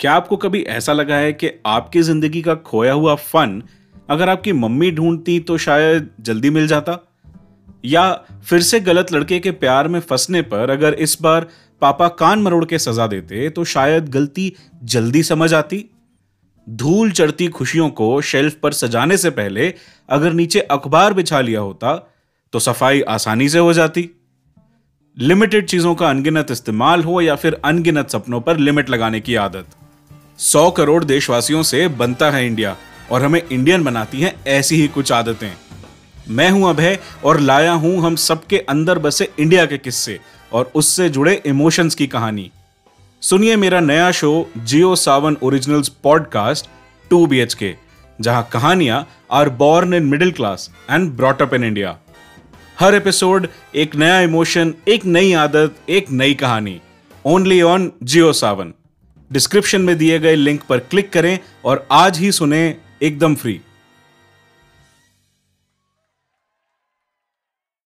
क्या आपको कभी ऐसा लगा है कि आपकी ज़िंदगी का खोया हुआ फन अगर आपकी मम्मी ढूंढती तो शायद जल्दी मिल जाता? या फिर से गलत लड़के के प्यार में फंसने पर अगर इस बार पापा कान मरोड़ के सजा देते तो शायद गलती जल्दी समझ आती? धूल चढ़ती खुशियों को शेल्फ पर सजाने से पहले अगर नीचे अखबार बिछा लिया होता तो सफ़ाई आसानी से हो जाती। लिमिटेड चीज़ों का अनगिनत इस्तेमाल हो या फिर अनगिनत सपनों पर लिमिट लगाने की आदत? सौ करोड़ देशवासियों से बनता है इंडिया और हमें इंडियन बनाती हैं ऐसी ही कुछ आदतें। मैं हूँ अभय और लाया हूँ हम सबके अंदर बसे इंडिया के किस्से और उससे जुड़े इमोशंस की कहानी। सुनिए मेरा नया show, Jio Saavn originals podcast, two B H K, जहाँ कहानियाँ are born in middle class and brought up in India her episode एक नया इमोशन एक नई आदत, एक नई कहानी। Only on Jio Saavn. Description में दिए गए लिंक पर क्लिक करें और आज ही सुने एकदम फ्री